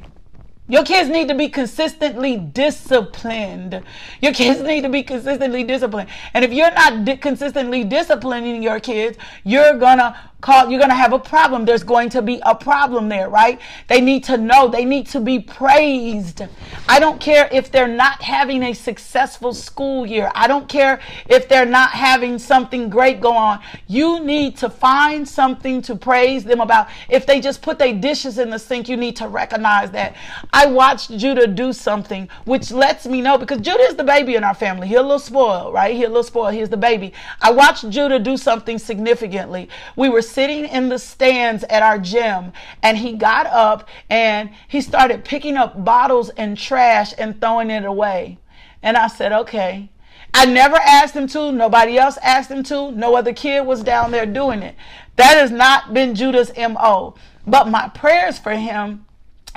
Your kids need to be consistently disciplined. Your kids need to be consistently disciplined. And if you're not di- consistently disciplining your kids, you're gonna call, you're to have a problem. There's going to be a problem there, right? They need to know. They need to be praised. I don't care if they're not having a successful school year. I don't care if they're not having something great go on. You need to find something to praise them about. If they just put their dishes in the sink, you need to recognize that. I watched Judah do something which lets me know because Judah is the baby in our family. He's a little spoiled, right? He's a little spoiled. He's the baby. I watched Judah do something significantly. We were sitting in the stands at our gym and he got up and he started picking up bottles and trash and throwing it away. And I said, okay. I never asked him to. Nobody else asked him to. No other kid was down there doing it. That has not been Judah's MO. But my prayers for him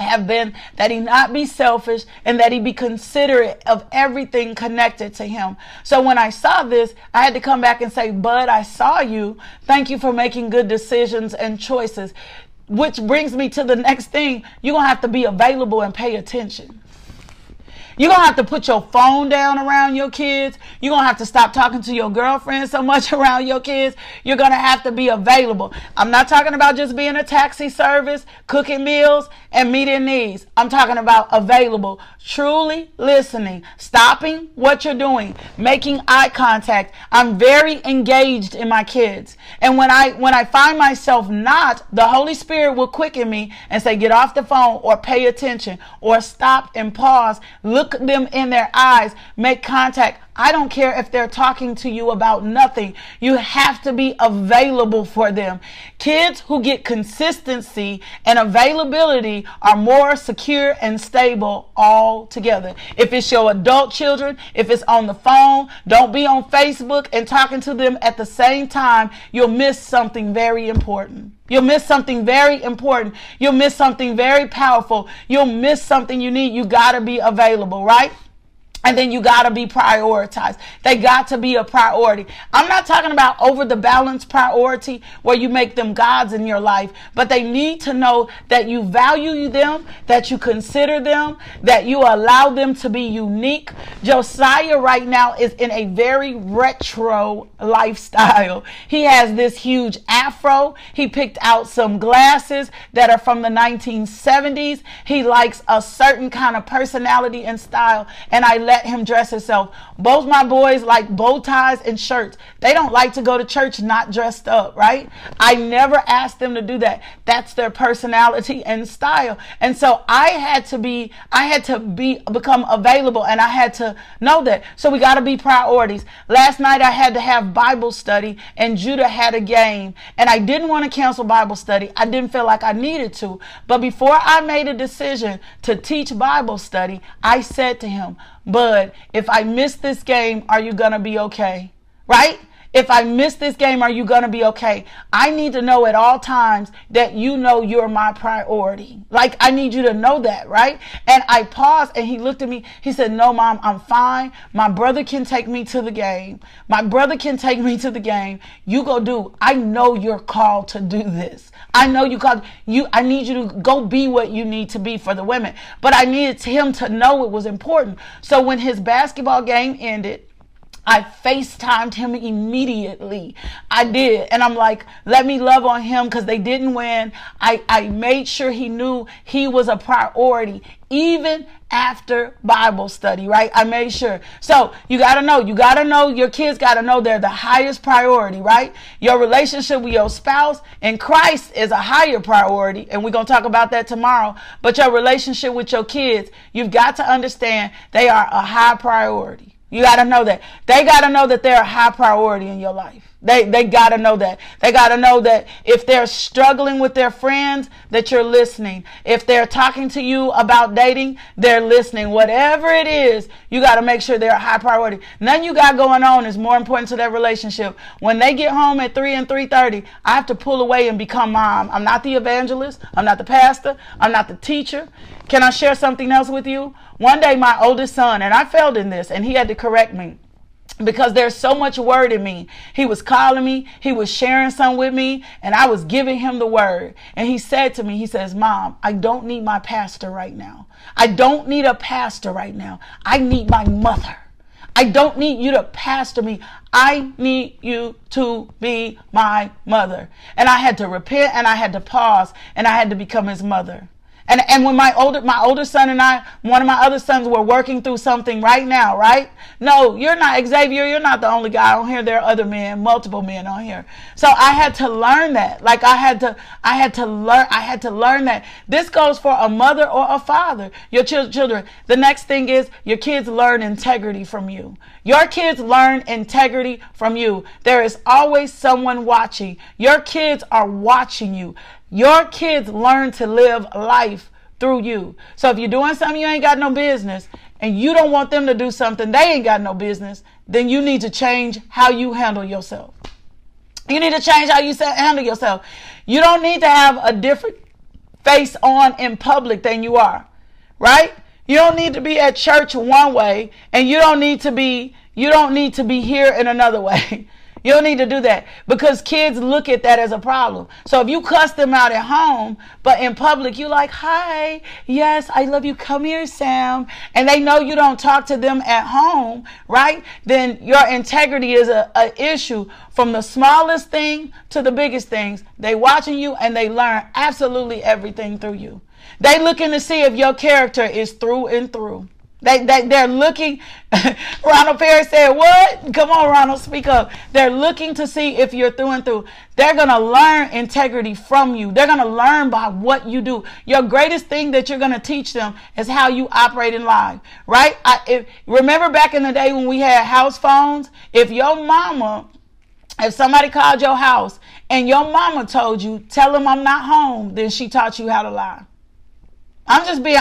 have been that he not be selfish and that he be considerate of everything connected to him. So when I saw this, I had to come back and say, Bud, I saw you. Thank you for making good decisions and choices. Which brings me to the next thing. You're going to have to be available and pay attention. You're going to have to put your phone down around your kids. You're going to have to stop talking to your girlfriend so much around your kids. You're going to have to be available. I'm not talking about just being a taxi service, cooking meals, and meeting needs. I'm talking about available, truly listening, stopping what you're doing, making eye contact. I'm very engaged in my kids. And when I when I find myself not, the Holy Spirit will quicken me and say get off the phone or pay attention or stop and pause, look them in their eyes, make contact. I don't care if they're talking to you about nothing. You have to be available for them. Kids who get consistency and availability are more secure and stable all together. If it's your adult children, if it's on the phone, don't be on Facebook and talking to them at the same time. You'll miss something very important. You'll miss something very important. You'll miss something very powerful. You'll miss something you need. You got to be available, right? And then you got to be prioritized. They got to be a priority. I'm not talking about over the balance priority where you make them gods in your life, but they need to know that you value them, that you consider them, that you allow them to be unique. Josiah right now is in a very retro lifestyle. He has this huge afro. He picked out some glasses that are from the 1970s. He likes a certain kind of personality and style. And I let let him dress himself. Both my boys like bow ties and shirts. They don't like to go to church not dressed up, right? I never asked them to do that. That's their personality and style. And so I had to be, I had to be, become available and I had to know that. So we got to be priorities. Last night I had to have Bible study and Judah had a game and I didn't want to cancel Bible study. I didn't feel like I needed to. But before I made a decision to teach Bible study, I said to him, Bud, if I miss this game, are you going to be okay? Right? If I miss this game, are you going to be okay? I need to know at all times that you know you're my priority. Like, I need you to know that, right? And I paused and he looked at me. He said, No, mom, I'm fine. My brother can take me to the game. My brother can take me to the game. You go do. I know you're called to do this. I know you called you. I need you to go be what you need to be for the women. But I needed him to know it was important. So when his basketball game ended, I FaceTimed him immediately. I did. And I'm like, let me love on him because they didn't win. I, I made sure he knew he was a priority, even after Bible study, right? I made sure. So you got to know, you got to know, your kids got to know they're the highest priority, right? Your relationship with your spouse and Christ is a higher priority. And we're going to talk about that tomorrow. But your relationship with your kids, you've got to understand they are a high priority. You got to know that. They got to know that they're a high priority in your life. They, they got to know that. They got to know that if they're struggling with their friends, that you're listening. If they're talking to you about dating, they're listening. Whatever it is, you got to make sure they're a high priority. Nothing you got going on is more important to their relationship. When they get home at 3 and 3.30, I have to pull away and become mom. I'm not the evangelist. I'm not the pastor. I'm not the teacher. Can I share something else with you? One day, my oldest son, and I failed in this, and he had to correct me because there's so much word in me. He was calling me, he was sharing some with me, and I was giving him the word. And he said to me, he says, Mom, I don't need my pastor right now. I don't need a pastor right now. I need my mother. I don't need you to pastor me. I need you to be my mother. And I had to repent and I had to pause and I had to become his mother. And and when my older my older son and I, one of my other sons were working through something right now, right? No, you're not Xavier, you're not the only guy on here. There are other men, multiple men on here. So I had to learn that. Like I had to I had to learn I had to learn that. This goes for a mother or a father. Your ch- children. The next thing is your kids learn integrity from you. Your kids learn integrity from you. There is always someone watching. Your kids are watching you. Your kids learn to live life through you. So if you're doing something you ain't got no business and you don't want them to do something they ain't got no business, then you need to change how you handle yourself. You need to change how you handle yourself. You don't need to have a different face on in public than you are, right? You don't need to be at church one way and you don't need to be you don't need to be here in another way. You don't need to do that because kids look at that as a problem. So if you cuss them out at home, but in public you like, "Hi, yes, I love you. Come here, Sam," and they know you don't talk to them at home, right? Then your integrity is a, a issue from the smallest thing to the biggest things. They watching you and they learn absolutely everything through you. They looking to see if your character is through and through. They, they, they're looking, Ronald Perry said, What? Come on, Ronald, speak up. They're looking to see if you're through and through. They're going to learn integrity from you. They're going to learn by what you do. Your greatest thing that you're going to teach them is how you operate in life, right? I, if, remember back in the day when we had house phones? If your mama, if somebody called your house and your mama told you, Tell them I'm not home, then she taught you how to lie. I'm just being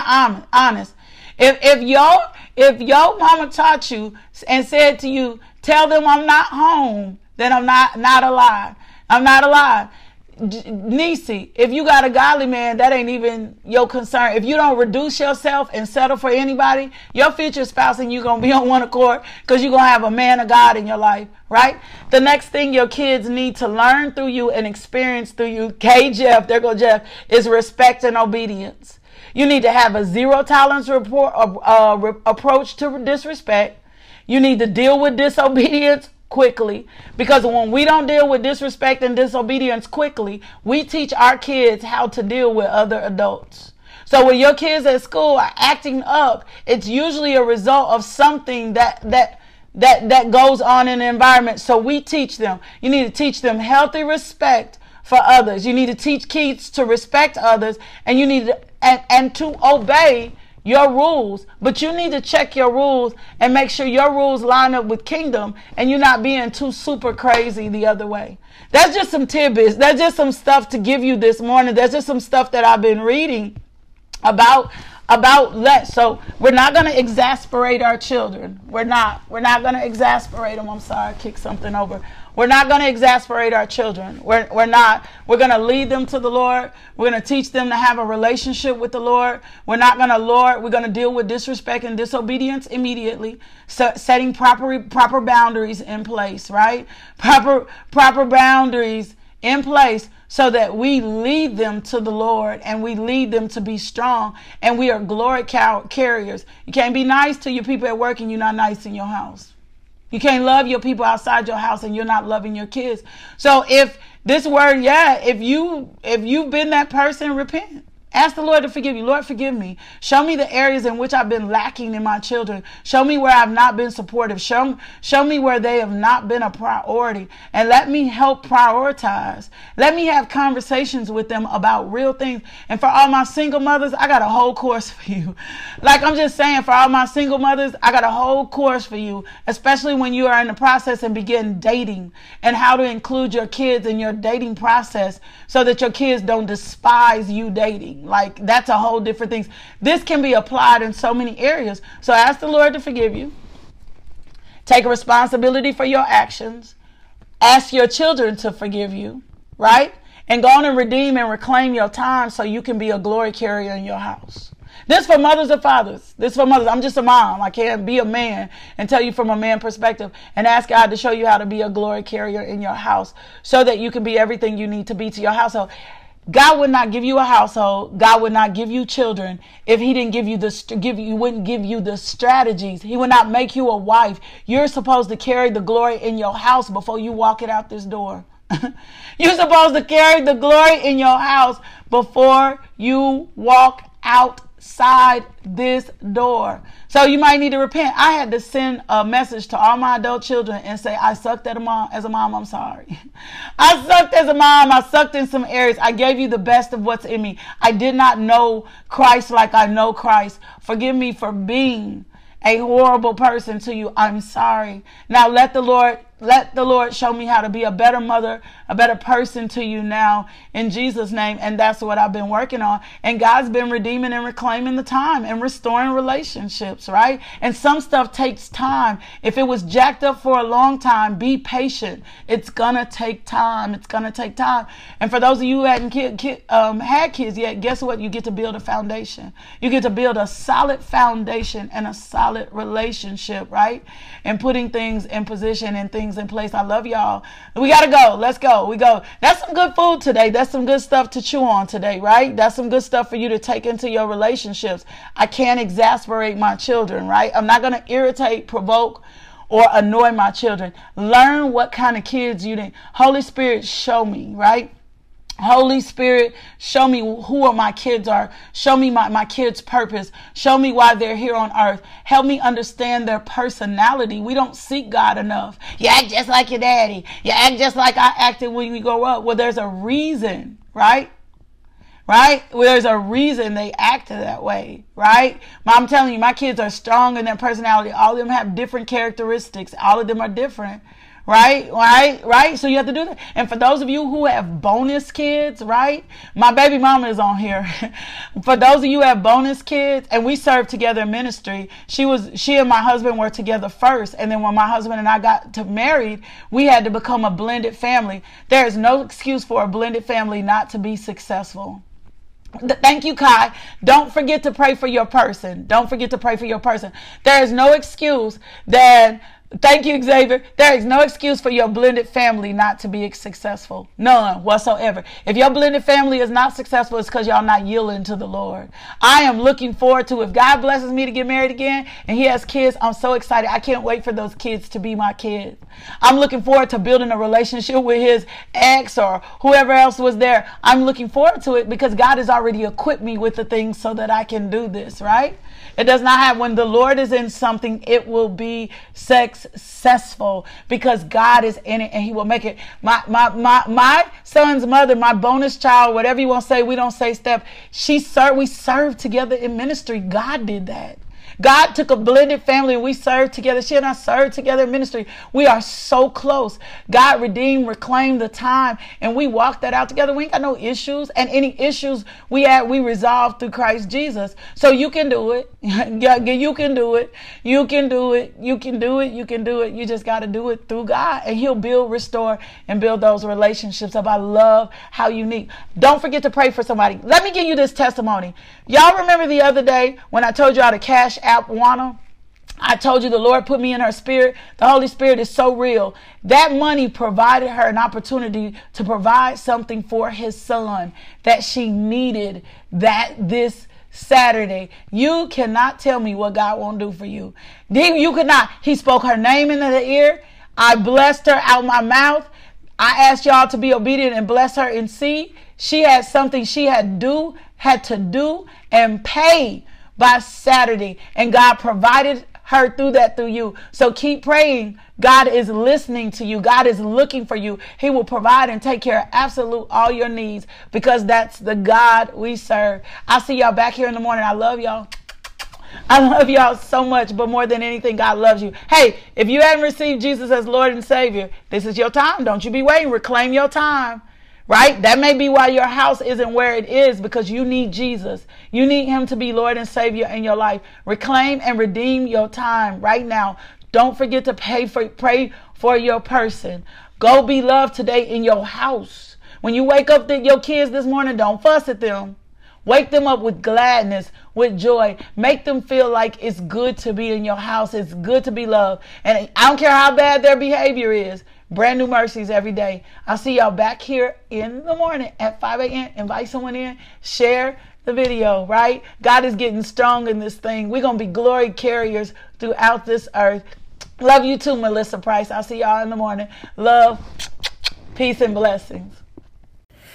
honest. If if your if your mama taught you and said to you, tell them I'm not home, then I'm not not alive. I'm not alive. Nisi, if you got a godly man, that ain't even your concern. If you don't reduce yourself and settle for anybody, your future spouse and you gonna be on one accord because you're gonna have a man of God in your life, right? The next thing your kids need to learn through you and experience through you, K Jeff, there go Jeff, is respect and obedience. You need to have a zero tolerance report, uh, re- approach to disrespect. You need to deal with disobedience quickly because when we don't deal with disrespect and disobedience quickly, we teach our kids how to deal with other adults. So when your kids at school are acting up, it's usually a result of something that that that that goes on in the environment. So we teach them. You need to teach them healthy respect for others. You need to teach kids to respect others and you need to and, and to obey your rules, but you need to check your rules and make sure your rules line up with kingdom and you're not being too super crazy the other way. That's just some tidbits. That's just some stuff to give you this morning. That's just some stuff that I've been reading about about let so we're not going to exasperate our children we're not we're not going to exasperate them i'm sorry i kicked something over we're not going to exasperate our children. We're, we're not. We're going to lead them to the Lord. We're going to teach them to have a relationship with the Lord. We're not going to, Lord, we're going to deal with disrespect and disobedience immediately. So setting proper, proper boundaries in place, right? Proper, proper boundaries in place so that we lead them to the Lord and we lead them to be strong and we are glory carriers. You can't be nice to your people at work and you're not nice in your house. You can't love your people outside your house and you're not loving your kids. So if this word, yeah, if you if you've been that person, repent. Ask the Lord to forgive you. Lord, forgive me. Show me the areas in which I've been lacking in my children. Show me where I've not been supportive. Show, show me where they have not been a priority. And let me help prioritize. Let me have conversations with them about real things. And for all my single mothers, I got a whole course for you. Like I'm just saying, for all my single mothers, I got a whole course for you, especially when you are in the process and begin dating and how to include your kids in your dating process so that your kids don't despise you dating. Like that's a whole different thing. This can be applied in so many areas. So ask the Lord to forgive you. Take responsibility for your actions. Ask your children to forgive you, right? And go on and redeem and reclaim your time so you can be a glory carrier in your house. This for mothers and fathers. This for mothers. I'm just a mom. I can't be a man and tell you from a man perspective and ask God to show you how to be a glory carrier in your house so that you can be everything you need to be to your household. God would not give you a household. God would not give you children if He didn't give you the give you wouldn't give you the strategies. He would not make you a wife. You're supposed to carry the glory in your house before you walk it out this door. You're supposed to carry the glory in your house before you walk out outside this door. So you might need to repent. I had to send a message to all my adult children and say, I sucked as a mom, as a mom, I'm sorry. I sucked as a mom. I sucked in some areas. I gave you the best of what's in me. I did not know Christ like I know Christ. Forgive me for being a horrible person to you. I'm sorry. Now let the Lord let the Lord show me how to be a better mother, a better person to you now in Jesus' name. And that's what I've been working on. And God's been redeeming and reclaiming the time and restoring relationships, right? And some stuff takes time. If it was jacked up for a long time, be patient. It's gonna take time. It's gonna take time. And for those of you who hadn't kid, kid, um, had kids yet, guess what? You get to build a foundation. You get to build a solid foundation and a solid relationship, right? And putting things in position and things things in place. I love y'all. We gotta go. Let's go. We go. That's some good food today. That's some good stuff to chew on today, right? That's some good stuff for you to take into your relationships. I can't exasperate my children, right? I'm not gonna irritate, provoke, or annoy my children. Learn what kind of kids you need. Holy Spirit, show me, right? Holy Spirit, show me who my kids are. Show me my, my kids' purpose. Show me why they're here on earth. Help me understand their personality. We don't seek God enough. You act just like your daddy. You act just like I acted when we grow up. Well, there's a reason, right? Right? Well, there's a reason they acted that way, right? I'm telling you, my kids are strong in their personality. All of them have different characteristics. All of them are different right? Right? Right? So you have to do that. And for those of you who have bonus kids, right? My baby mama is on here. for those of you have bonus kids, and we served together in ministry, she was she and my husband were together first. And then when my husband and I got to married, we had to become a blended family. There is no excuse for a blended family not to be successful. Thank you, Kai. Don't forget to pray for your person. Don't forget to pray for your person. There is no excuse that Thank you, Xavier. There is no excuse for your blended family not to be successful. None whatsoever. If your blended family is not successful, it's because y'all not yielding to the Lord. I am looking forward to if God blesses me to get married again and he has kids, I'm so excited. I can't wait for those kids to be my kids. I'm looking forward to building a relationship with his ex or whoever else was there. I'm looking forward to it because God has already equipped me with the things so that I can do this, right? It does not have, when the Lord is in something, it will be successful because God is in it and he will make it. My, my, my, my son's mother, my bonus child, whatever you want to say, we don't say step. She served, we served together in ministry. God did that. God took a blended family and we served together. She and I served together in ministry. We are so close. God redeemed, reclaimed the time, and we walked that out together. We ain't got no issues. And any issues we had, we resolved through Christ Jesus. So you can do it. you can do it. You can do it. You can do it. You can do it. You just got to do it through God. And He'll build, restore, and build those relationships up. I love how unique. Don't forget to pray for somebody. Let me give you this testimony. Y'all remember the other day when I told y'all to cash app Wana. I told you the Lord put me in her spirit. The Holy Spirit is so real. That money provided her an opportunity to provide something for his son that she needed that this Saturday. You cannot tell me what God won't do for you. You could not. He spoke her name into the ear. I blessed her out my mouth. I asked y'all to be obedient and bless her and see. She had something she had do, had to do and pay by Saturday. And God provided her through that through you. So keep praying. God is listening to you. God is looking for you. He will provide and take care of absolute all your needs because that's the God we serve. I'll see y'all back here in the morning. I love y'all. I love y'all so much, but more than anything, God loves you. Hey, if you haven't received Jesus as Lord and Savior, this is your time. Don't you be waiting. Reclaim your time right? That may be why your house isn't where it is because you need Jesus. You need Him to be Lord and Savior in your life. Reclaim and redeem your time right now. Don't forget to pay for, pray for your person. Go be loved today in your house. When you wake up to your kids this morning, don't fuss at them. Wake them up with gladness, with joy. Make them feel like it's good to be in your house. It's good to be loved. And I don't care how bad their behavior is. Brand new mercies every day. I'll see y'all back here in the morning at 5 a.m. Invite someone in, share the video, right? God is getting strong in this thing. We're going to be glory carriers throughout this earth. Love you too, Melissa Price. I'll see y'all in the morning. Love, peace, and blessings.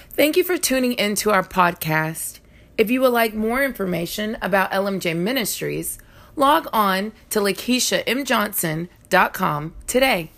Thank you for tuning into our podcast. If you would like more information about LMJ Ministries, log on to LakeishaMJohnson.com today.